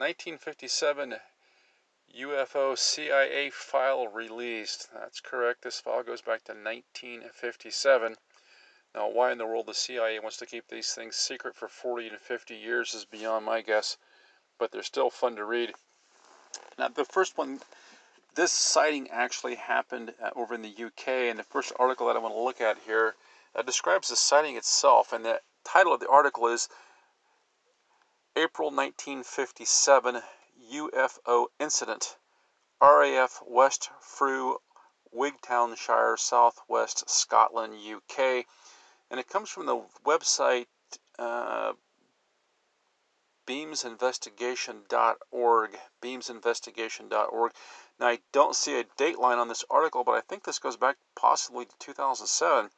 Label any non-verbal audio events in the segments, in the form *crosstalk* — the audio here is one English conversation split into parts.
1957 UFO CIA file released. That's correct. This file goes back to 1957. Now, why in the world the CIA wants to keep these things secret for 40 to 50 years is beyond my guess, but they're still fun to read. Now, the first one, this sighting actually happened uh, over in the UK, and the first article that I want to look at here uh, describes the sighting itself, and the title of the article is April 1957 UFO incident. RAF West Freugh, Wigtownshire, Southwest Scotland, UK. And it comes from the website uh, beamsinvestigation.org. Beamsinvestigation.org. Now, I don't see a date line on this article, but I think this goes back possibly to 2007. And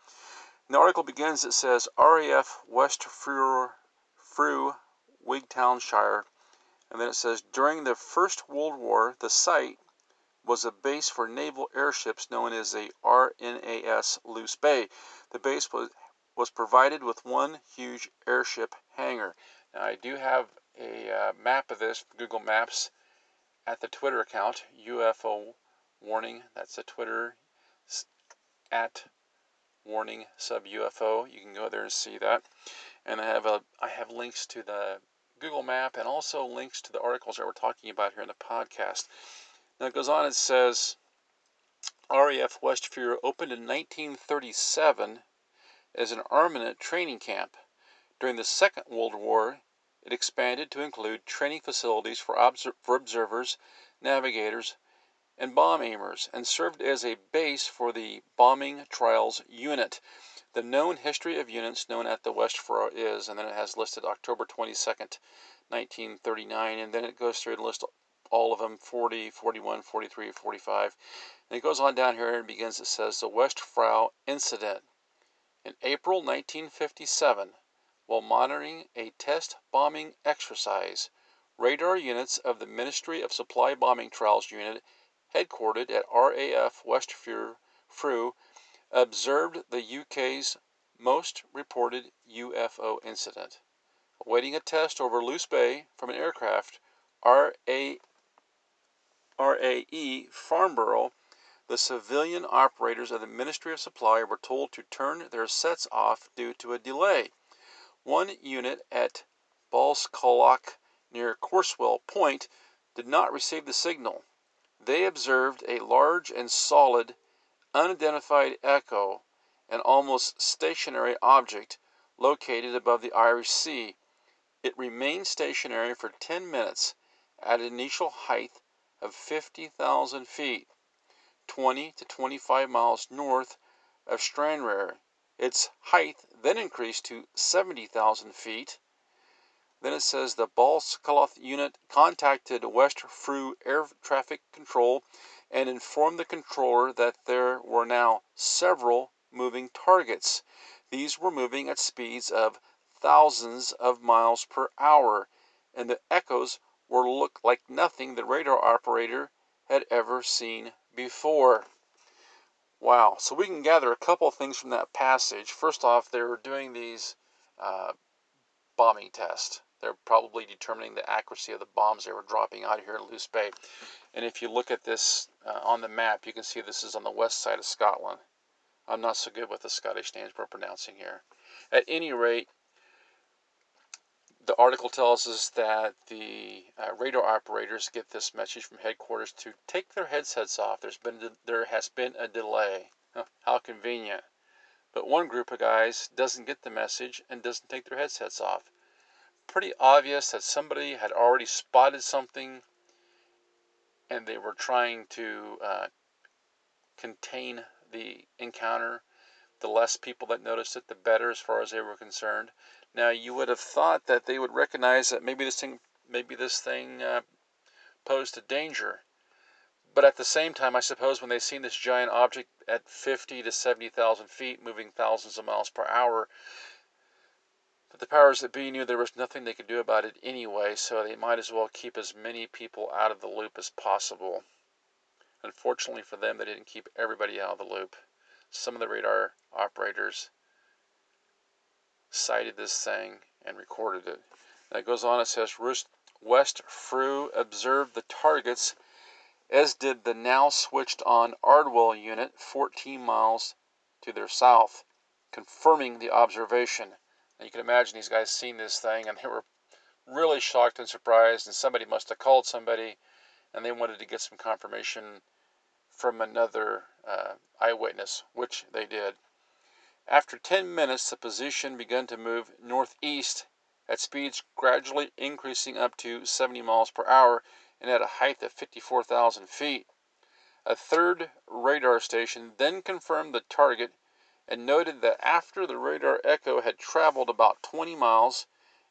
the article begins, it says RAF West Freugh, Freugh Wigtownshire and then it says during the First World War, the site was a base for naval airships known as the RNAS Luce Bay. The base was, was provided with one huge airship hangar. Now, I do have a uh, map of this, Google Maps, at the Twitter account, UFO Warning. That's the Twitter at Warning Sub UFO. You can go there and see that. And I have a I have links to the Google Map and also links to the articles that we're talking about here in the podcast. Now it goes on, it says RAF West Freugh opened in 1937 as an armament training camp. During the Second World War, it expanded to include training facilities for, obser- for observers, navigators, and bomb aimers, and served as a base for the Bombing Trials Unit. The known history of units known at the West Freugh is, and then it has listed October 22nd, 1939, and then it goes through and lists all of them 40, 41, 43, 45. And it goes on down here and begins, it says, the West Freugh incident. In April 1957, while monitoring a test bombing exercise, radar units of the Ministry of Supply Bombing Trials Unit, headquartered at RAF West Freugh, observed the UK's most reported UFO incident. Awaiting a test over Luce Bay from an aircraft, RA, RAE Farnborough, the civilian operators of the Ministry of Supply were told to turn their sets off due to a delay. One unit at Balscalloch near Corsewall Point did not receive the signal. They observed a large and solid unidentified echo, an almost stationary object located above the Irish Sea. It remained stationary for 10 minutes at an initial height of 50,000 feet, 20 to 25 miles north of Stranraer. Its height then increased to 70,000 feet. Then it says the Balscalloch unit contacted West Freugh Air Traffic Control and informed the controller that there were now several moving targets. These were moving at speeds of thousands of miles per hour, and the echoes were looked like nothing the radar operator had ever seen before. Wow. So we can gather a couple of things from that passage. First off, they were doing these uh, bombing tests. They're probably determining the accuracy of the bombs they were dropping out here in Luce Bay. And if you look at this uh, on the map, you can see this is on the west side of Scotland. I'm not so good with the Scottish names we're pronouncing here. At any rate, the article tells us that the uh, radar operators get this message from headquarters to take their headsets off. There's been there has been a delay. How convenient. But one group of guys doesn't get the message and doesn't take their headsets off pretty obvious that somebody had already spotted something and they were trying to uh, contain the encounter. The less people that noticed it, the better as far as they were concerned. Now, you would have thought that they would recognize that maybe this thing maybe this thing uh, posed a danger. But at the same time, I suppose when they've seen this giant object at 50 to 70,000 feet moving thousands of miles per hour, but the powers that be knew there was nothing they could do about it anyway, so they might as well keep as many people out of the loop as possible. Unfortunately for them, they didn't keep everybody out of the loop. Some of the radar operators sighted this thing and recorded it. And it goes on, it says West Freugh observed the targets, as did the now switched on Ardwell unit 14 miles to their south, confirming the observation. And you can imagine these guys seeing this thing and they were really shocked and surprised, and somebody must have called somebody and they wanted to get some confirmation from another uh, eyewitness, which they did. After 10 minutes, the position began to move northeast at speeds gradually increasing up to 70 miles per hour and at a height of 54,000 feet. A third radar station then confirmed the target and noted that after the radar echo had traveled about 20 miles,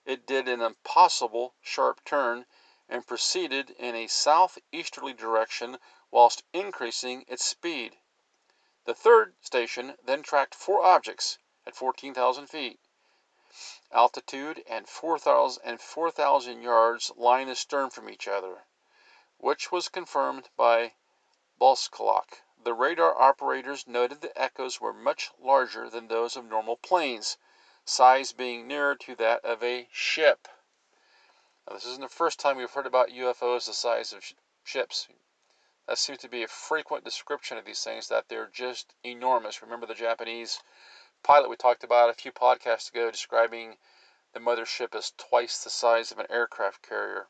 it did an impossible sharp turn and proceeded in a southeasterly direction whilst increasing its speed. The third station then tracked four objects at 14,000 feet altitude and 4,000 and 4,000 yards lying astern from each other, which was confirmed by Balscalloch. The radar operators noted the echoes were much larger than those of normal planes, size being nearer to that of a ship. Now, this isn't the first time we've heard about UFOs the size of sh- ships. That seems to be a frequent description of these things, that they're just enormous. Remember the Japanese pilot we talked about a few podcasts ago describing the mothership as twice the size of an aircraft carrier.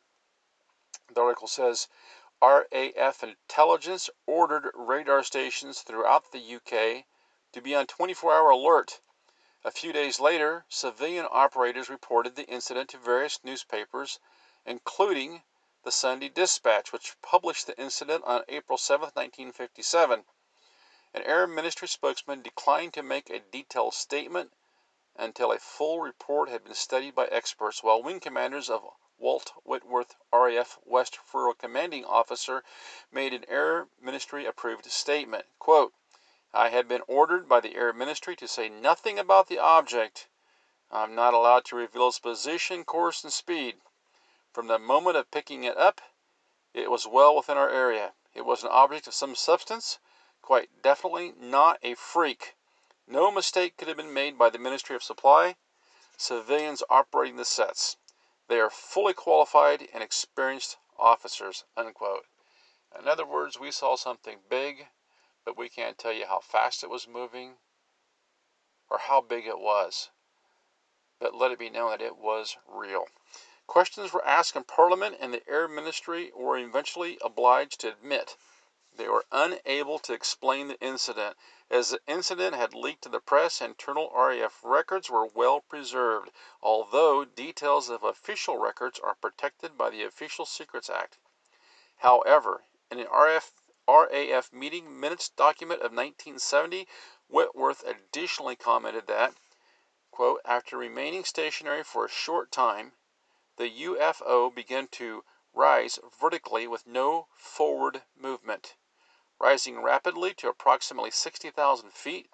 The article says RAF intelligence ordered radar stations throughout the UK to be on 24 hour alert. A few days later, civilian operators reported the incident to various newspapers, including the Sunday Dispatch, which published the incident on April 7, 1957. An Air Ministry spokesman declined to make a detailed statement until a full report had been studied by experts, while wing commanders of Walt Whitworth, RAF West Freugh commanding officer, made an Air Ministry approved statement. I had been ordered by the Air Ministry to say nothing about the object. I'm not allowed to reveal its position, course, and speed. From the moment of picking it up, it was well within our area. It was an object of some substance, quite definitely not a freak. No mistake could have been made by the Ministry of Supply, civilians operating the sets. They are fully qualified and experienced officers. Unquote. In other words, we saw something big, but we can't tell you how fast it was moving or how big it was. But let it be known that it was real. Questions were asked in Parliament, and the Air Ministry were eventually obliged to admit they were unable to explain the incident, as the incident had leaked to the press internal RAF records were well preserved, although details of official records are protected by the Official Secrets Act. However, in an RAF meeting minutes document of 1970, Whitworth additionally commented that, after remaining stationary for a short time, the UFO began to rise vertically with no forward movement rising rapidly to approximately 60,000 feet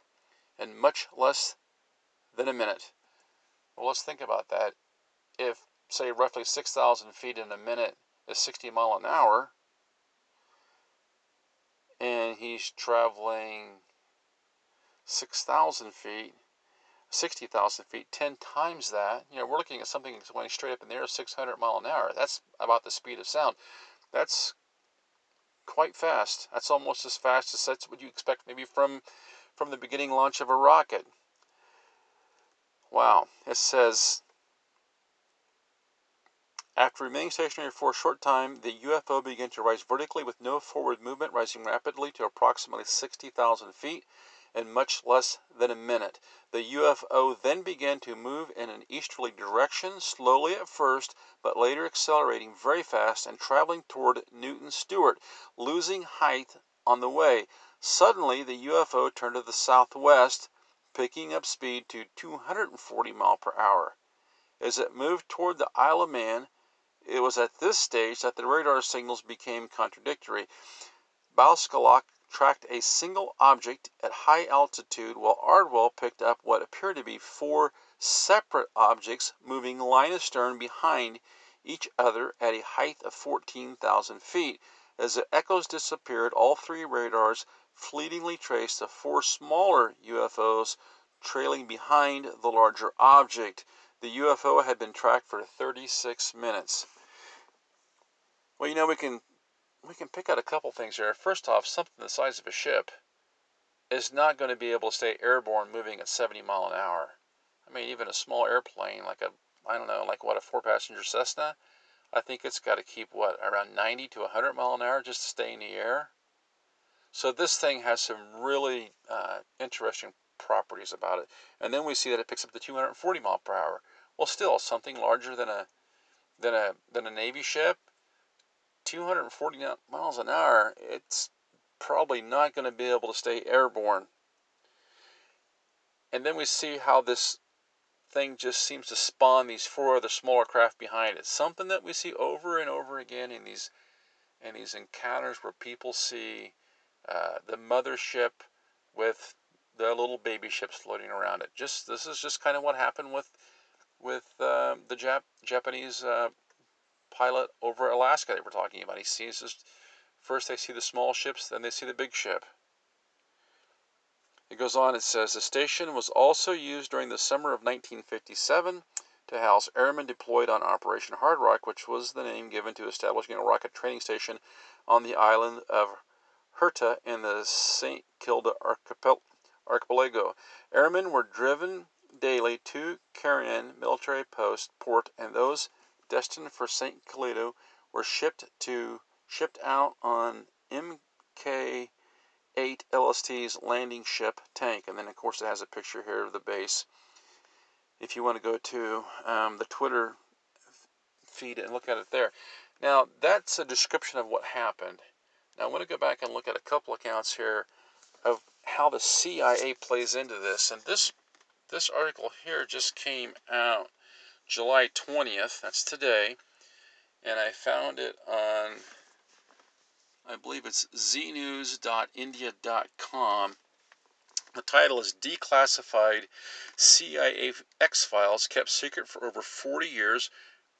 in much less than a minute. Well, let's think about that. If, say, roughly 6,000 feet in a minute is 60 mile an hour, and he's traveling 6,000 feet, 60,000 feet, 10 times that, you know, we're looking at something that's going straight up in the air 600 mile an hour. That's about the speed of sound. That's quite fast. That's almost as fast as that's what you expect maybe from from the beginning launch of a rocket. Wow. It says after remaining stationary for a short time, the UFO began to rise vertically with no forward movement, rising rapidly to approximately 60,000 feet in much less than a minute. The UFO then began to move in an easterly direction, slowly at first, but later accelerating very fast and traveling toward Newton Stewart, losing height on the way. Suddenly, the UFO turned to the southwest, picking up speed to 240 miles per hour. As it moved toward the Isle of Man, It was at this stage that the radar signals became contradictory. Balscalloch tracked a single object at high altitude, while Ardwell picked up what appeared to be four separate objects moving line astern behind each other at a height of 14,000 feet. As the echoes disappeared, all three radars fleetingly traced the four smaller UFOs trailing behind the larger object. The UFO had been tracked for 36 minutes. Well, you know, we can we can pick out a couple things here. First off, something the size of a ship is not going to be able to stay airborne moving at 70 mile an hour. I mean, even a small airplane like a I don't know, like what a four-passenger Cessna, I think it's got to keep what around 90 to 100 mile an hour just to stay in the air. So this thing has some really uh, interesting properties about it. And then we see that it picks up the 240 mile per hour. Well, still something larger than a than a than a Navy ship 240 miles an hour, it's probably not going to be able to stay airborne. And then we see how this thing just seems to spawn these four other smaller craft behind it. Something that we see over and over again in these in these encounters where people see uh, the mothership with the little baby ships floating around it. Just this is just kind of what happened with with uh, the Jap- Japanese uh, pilot over Alaska they were talking about. He sees this, first they see the small ships, then they see the big ship. It goes on, it says the station was also used during the summer of 1957 to house airmen deployed on Operation Hard Rock, which was the name given to establishing a rocket training station on the island of Hirta in the St. Kilda archipelago. Airmen were driven daily to Cairnryan military post port, and those destined for St. Kilda were shipped to shipped out on Mk 8 LST's landing ship tank. And then, of course, it has a picture here of the base. If you want to go to um, the Twitter feed and look at it there. Now, that's a description of what happened. Now, I want to go back and look at a couple accounts here of how the CIA plays into this. And this this article here just came out July 20th, that's today, and I found it on, I believe it's zeenews.india.com. The title is Declassified CIA X Files Kept Secret for Over 40 Years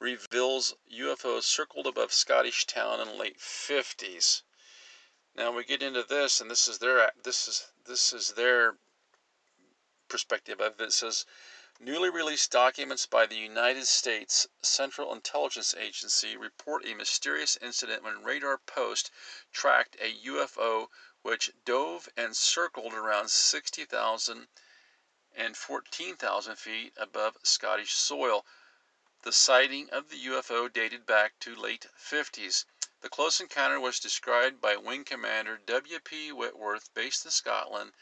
Reveals UFOs Circled Above Scottish Town in Late 50s. Now we get into this, and this is their this is this is their perspective of it. It says Newly released documents by the United States Central Intelligence Agency report a mysterious incident when radar post tracked a UFO which dove and circled around 60,000 and 14,000 feet above Scottish soil. The sighting of the UFO dated back to late 50s. The close encounter was described by Wing Commander W. P. Whitworth, based in Scotland,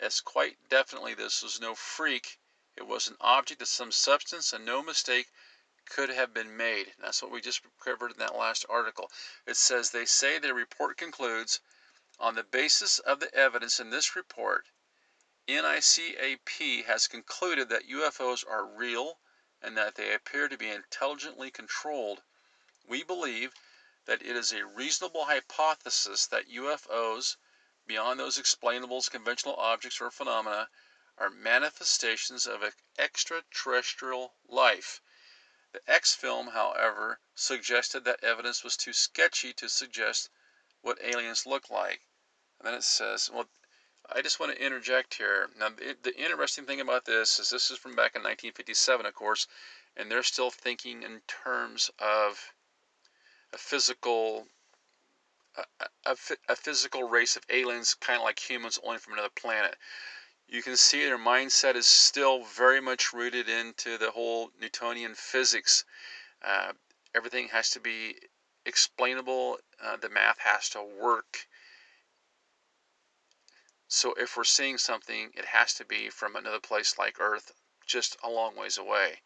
as quite definitely this was no freak it was an object of some substance, and no mistake could have been made. That's what we just covered in that last article. It says they say their report concludes on the basis of the evidence in this report, NICAP has concluded that UFOs are real and that they appear to be intelligently controlled. We believe that it is a reasonable hypothesis that UFOs, beyond those explainable as conventional objects or phenomena, are manifestations of extraterrestrial life. The X film, however, suggested that evidence was too sketchy to suggest what aliens look like. And then it says, well, I just want to interject here. Now, the interesting thing about this is this is from back in 1957, of course, and they're still thinking in terms of a physical a, a, a physical race of aliens, kind of like humans, only from another planet you can see their mindset is still very much rooted into the whole Newtonian physics. Uh, everything has to be explainable, uh, the math has to work. So if we're seeing something, it has to be from another place like Earth, just a long ways away.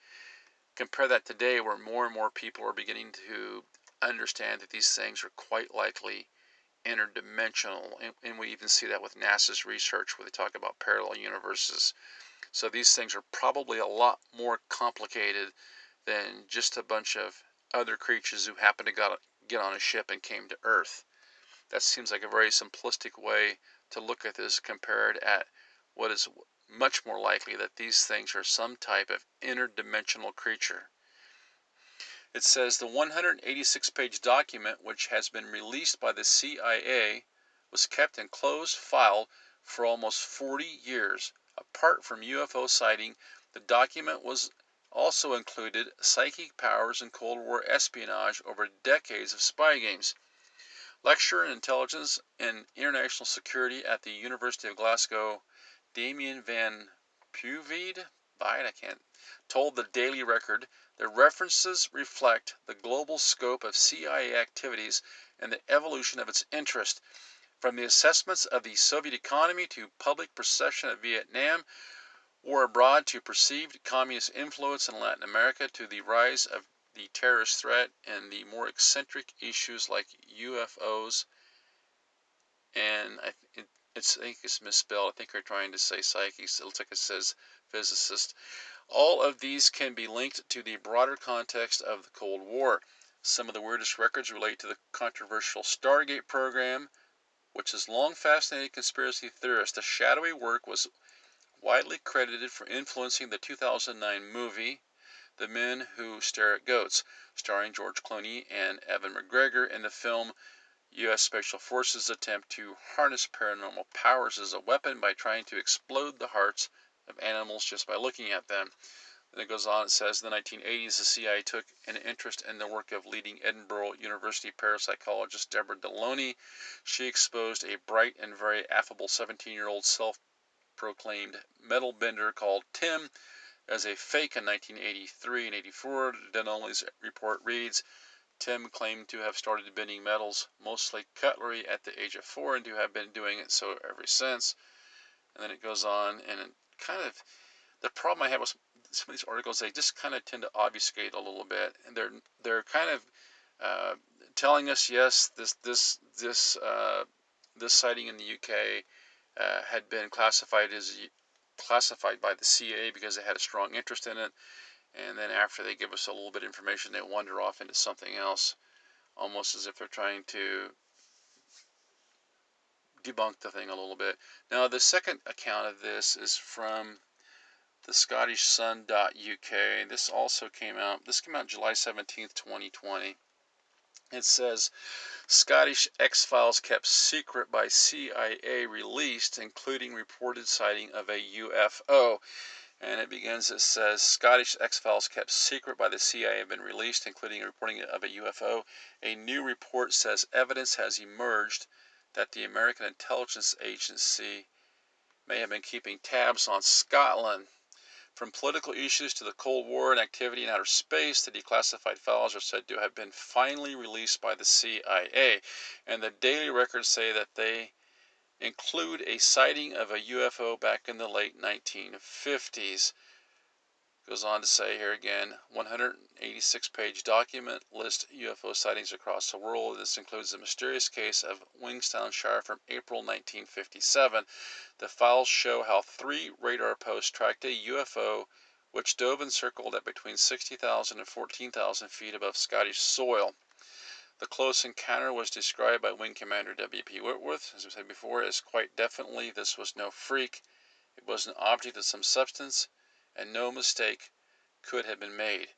Compare that today, where more and more people are beginning to understand that these things are quite likely interdimensional. And, and we even see that with NASA's research where they talk about parallel universes. So these things are probably a lot more complicated than just a bunch of other creatures who happened to got, get on a ship and came to Earth. That seems like a very simplistic way to look at this compared at what is much more likely that these things are some type of interdimensional creature. It says the 186 page document, which has been released by the CIA, was kept in closed file for almost 40 years. Apart from UFO sighting, the document was also included psychic powers and Cold War espionage over decades of spy games. Lecturer in Intelligence and International Security at the University of Glasgow, Damien Van Puyvelde, I can't, told the Daily Record the references reflect the global scope of CIA activities and the evolution of its interest, from the assessments of the Soviet economy to public perception of Vietnam war abroad to perceived communist influence in Latin America to the rise of the terrorist threat and the more eccentric issues like UFOs and I, it, it's, I think it's misspelled. I think they're trying to say psychics. It looks like it says physicist. All of these can be linked to the broader context of the Cold War. Some of the weirdest records relate to the controversial Stargate program, which has long fascinated conspiracy theorists. The shadowy work was widely credited for influencing the 2009 movie The Men Who Stare at Goats, starring George Clooney and Ewan McGregor in the film U.S. Special Forces attempt to harness paranormal powers as a weapon by trying to explode the hearts of animals just by looking at them. Then it goes on, it says, in the 1980s, the CIA took an interest in the work of leading Edinburgh University parapsychologist Deborah Delanoy. She exposed a bright and very affable 17 year old self proclaimed metal bender called Tim as a fake in 1983 and 84. Delanoy's report reads, Tim claimed to have started bending metals, mostly cutlery, at the age of four and to have been doing it so ever since. And then it goes on and kind of the problem I have with some of these articles, they just kind of tend to obfuscate a little bit, and they're they're kind of uh, telling us yes, this this this uh, this sighting in the UK uh, had been classified as classified by the CA because they had a strong interest in it, and then after they give us a little bit of information, they wander off into something else, almost as if they're trying to debunk the thing a little bit. Now, the second account of this is from the Scottish Sun.uk. This also came out, this came out July 17th, 2020. It says Scottish X Files kept secret by CIA released, including reported sighting of a UFO. And it begins, it says Scottish X Files kept secret by the CIA have been released, including reporting of a UFO. A new report says evidence has emerged that the American Intelligence Agency may have been keeping tabs on Scotland. From political issues to the Cold War and activity in outer space, the declassified files are said to have been finally released by the CIA. And the daily records say that they include a sighting of a UFO back in the late 1950s. Goes on to say here again 186 page document lists UFO sightings across the world. This includes the mysterious case of Wingstownshire from April 1957. The files show how three radar posts tracked a UFO which dove and circled at between 60,000 and 14,000 feet above Scottish soil. The close encounter was described by Wing Commander W.P. Whitworth, as we said before, as quite definitely this was no freak. It was an object of some substance and no mistake could have been made.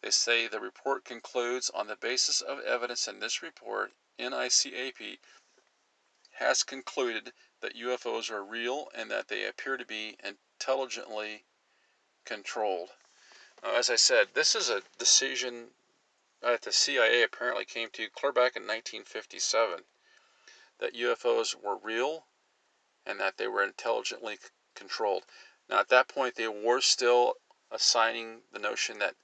They say the report concludes on the basis of evidence in this report, NICAP has concluded that UFOs are real and that they appear to be intelligently controlled. Now, as I said, this is a decision that the CIA apparently came to clear back in 1957 that UFOs were real and that they were intelligently controlled. Now, at that point, they were still assigning the notion that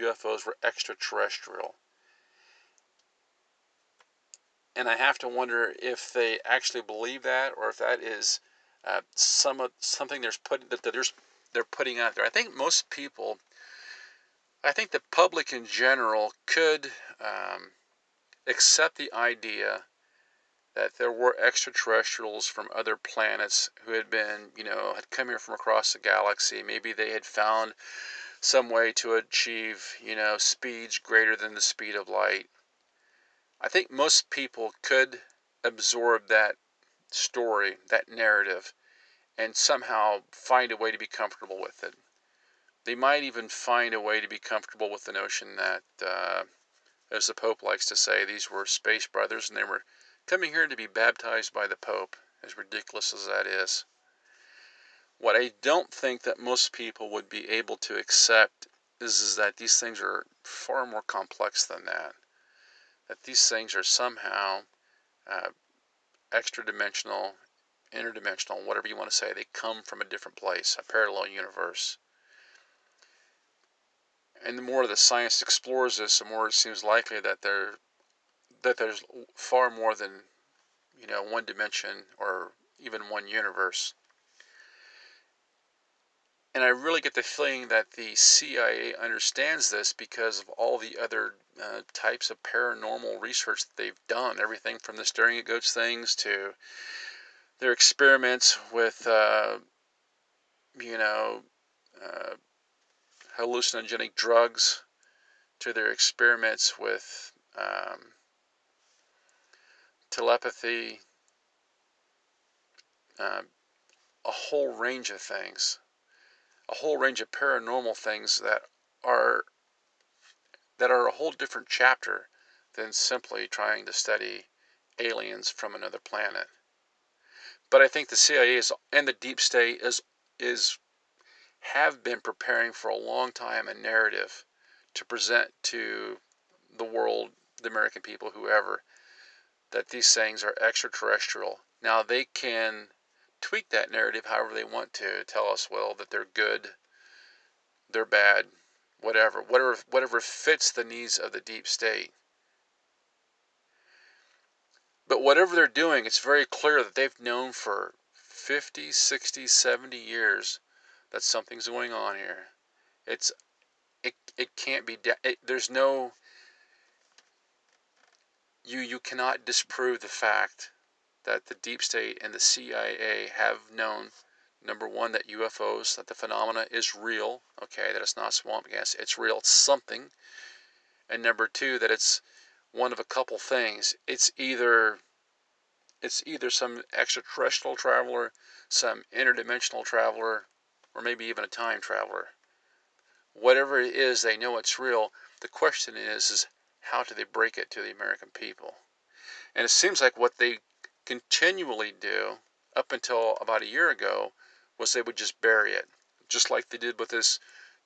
UFOs were extraterrestrial. And I have to wonder if they actually believe that, or if that is uh, some something there's put that there's they're putting out there. I think most people, I think the public in general, could um, accept the idea that there were extraterrestrials from other planets who had been, you know, had come here from across the galaxy. Maybe they had found some way to achieve, you know, speeds greater than the speed of light. I think most people could absorb that story, that narrative, and somehow find a way to be comfortable with it. They might even find a way to be comfortable with the notion that, uh, as the Pope likes to say, these were space brothers and they were coming here to be baptized by the Pope, as ridiculous as that is. What I don't think that most people would be able to accept is, is that these things are far more complex than that. That these things are somehow uh, extra dimensional, interdimensional, whatever you want to say. They come from a different place, a parallel universe. And the more that science explores this, the more it seems likely that there that there's far more than you know one dimension or even one universe. And I really get the feeling that the CIA understands this because of all the other uh, types of paranormal research that they've done. Everything from the staring at goats things to their experiments with, uh, you know, uh, hallucinogenic drugs to their experiments with um, telepathy, uh, a whole range of things, a whole range of paranormal things that are that are a whole different chapter than simply trying to study aliens from another planet. But I think the CIA is, and the deep state is is have been preparing for a long time a narrative to present to the world, the American people, whoever, that these things are extraterrestrial. Now they can tweak that narrative however they want to, tell us well that they're good, they're bad, whatever, whatever whatever fits the needs of the deep state. But whatever they're doing, it's very clear that they've known for 50, 60, 70 years that something's going on here. It's it it can't be it, there's no you you cannot disprove the fact that the deep state and the CIA have known number one that UFOs that the phenomena is real, okay, that it's not swamp gas, it's real, it's something. And number two that it's one of a couple things. It's either it's either some extraterrestrial traveler, some interdimensional traveler, or maybe even a time traveler. Whatever it is, they know it's real. The question is, is how do they break it to the American people? And it seems like what they continually do up until about a year ago was they would just bury it, just like they did with this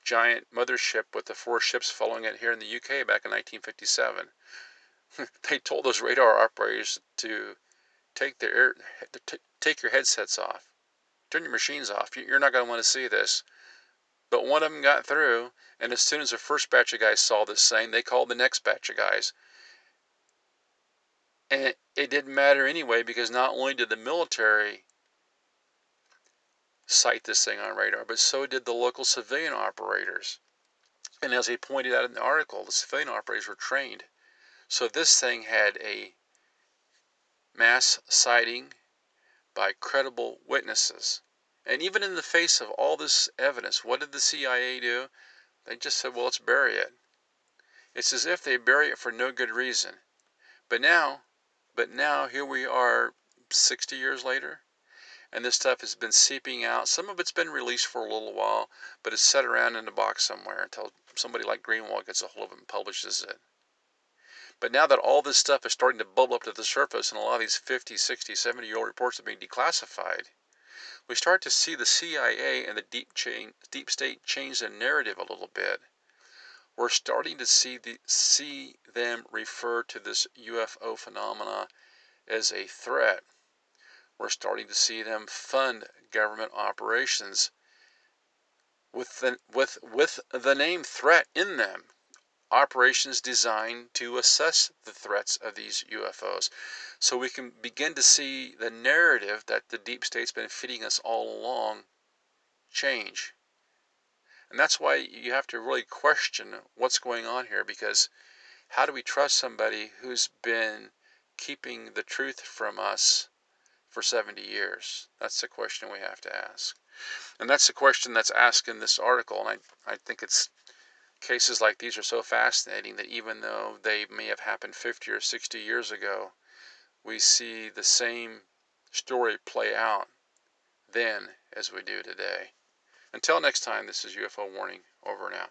giant mothership with the four ships following it here in the UK back in 1957. *laughs* they told those radar operators to take their take your headsets off turn your machines off. You're not going to want to see this. But one of them got through, and as soon as the first batch of guys saw this thing, they called the next batch of guys. And it, didn't matter anyway because not only did the military sight this thing on radar, but so did the local civilian operators. And as he pointed out in the article, the civilian operators were trained. So this thing had a mass sighting by credible witnesses. And even in the face of all this evidence, what did the CIA do? They just said, well, let's bury it. It's as if they bury it for no good reason. But now, but now here we are 60 years later, and this stuff has been seeping out. Some of it's been released for a little while, but it's set around in a box somewhere until somebody like Greenwald gets a hold of it and publishes it. But now that all this stuff is starting to bubble up to the surface and a lot of these 50, 60, 70 year old reports are being declassified, we start to see the CIA and the deep, chain, deep state change the narrative a little bit. We're starting to see, the, see them refer to this UFO phenomena as a threat. We're starting to see them fund government operations with the, with, with the name threat in them operations designed to assess the threats of these UFOs. So we can begin to see the narrative that the deep state's been feeding us all along change. And that's why you have to really question what's going on here because how do we trust somebody who's been keeping the truth from us for 70 years? That's the question we have to ask. And that's the question that's asked in this article. And I, I think it's cases like these are so fascinating that even though they may have happened 50 or 60 years ago, we see the same story play out then as we do today. Until next time, this is UFO Warning. Over and out.